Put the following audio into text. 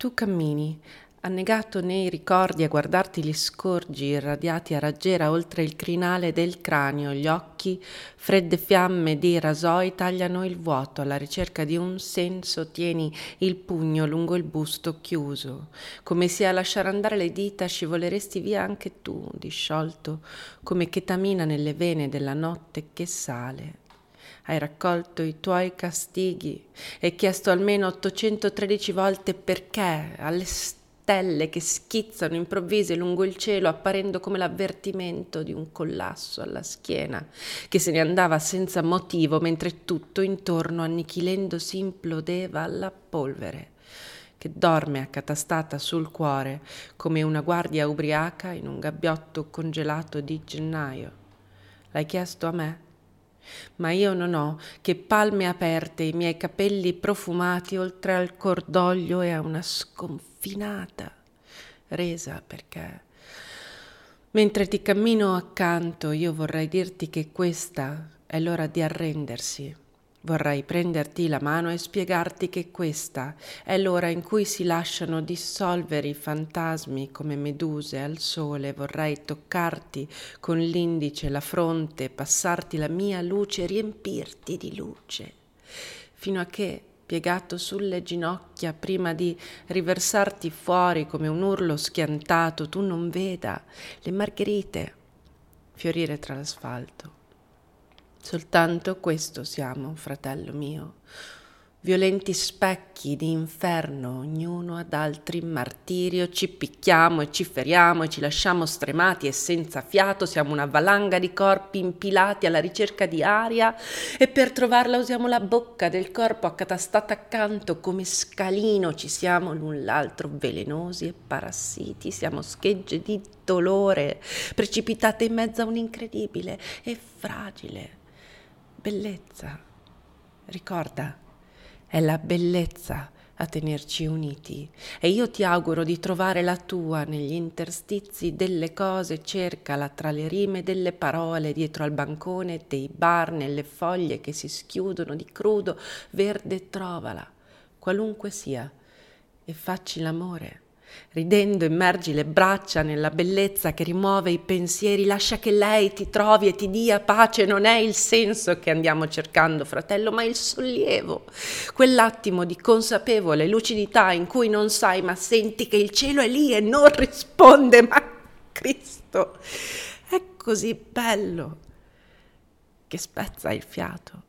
Tu cammini, annegato nei ricordi a guardarti gli scorgi irradiati a raggiera oltre il crinale del cranio, gli occhi, fredde fiamme di rasoi, tagliano il vuoto. Alla ricerca di un senso, tieni il pugno lungo il busto chiuso, come se a lasciare andare le dita scivoleresti via anche tu, disciolto, come chetamina nelle vene della notte che sale hai raccolto i tuoi castighi e chiesto almeno 813 volte perché alle stelle che schizzano improvvise lungo il cielo apparendo come l'avvertimento di un collasso alla schiena che se ne andava senza motivo mentre tutto intorno annichilendosi implodeva alla polvere che dorme accatastata sul cuore come una guardia ubriaca in un gabbiotto congelato di gennaio. L'hai chiesto a me? Ma io non ho che palme aperte, i miei capelli profumati oltre al cordoglio e a una sconfinata resa perché mentre ti cammino accanto io vorrei dirti che questa è l'ora di arrendersi Vorrei prenderti la mano e spiegarti che questa è l'ora in cui si lasciano dissolvere i fantasmi come meduse al sole. Vorrei toccarti con l'indice la fronte, passarti la mia luce, riempirti di luce, fino a che, piegato sulle ginocchia, prima di riversarti fuori come un urlo schiantato, tu non veda le margherite fiorire tra l'asfalto. Soltanto questo siamo, fratello mio, violenti specchi di inferno, ognuno ad altri martirio, ci picchiamo e ci feriamo e ci lasciamo stremati e senza fiato, siamo una valanga di corpi impilati alla ricerca di aria e per trovarla usiamo la bocca del corpo accatastata accanto come scalino, ci siamo l'un l'altro velenosi e parassiti, siamo schegge di dolore, precipitate in mezzo a un incredibile e fragile bellezza. Ricorda, è la bellezza a tenerci uniti e io ti auguro di trovare la tua negli interstizi delle cose, cercala tra le rime delle parole, dietro al bancone dei bar, nelle foglie che si schiudono di crudo verde, trovala, qualunque sia, e facci l'amore Ridendo immergi le braccia nella bellezza che rimuove i pensieri, lascia che lei ti trovi e ti dia pace, non è il senso che andiamo cercando, fratello, ma il sollievo, quell'attimo di consapevole lucidità in cui non sai ma senti che il cielo è lì e non risponde, ma Cristo. È così bello che spezza il fiato.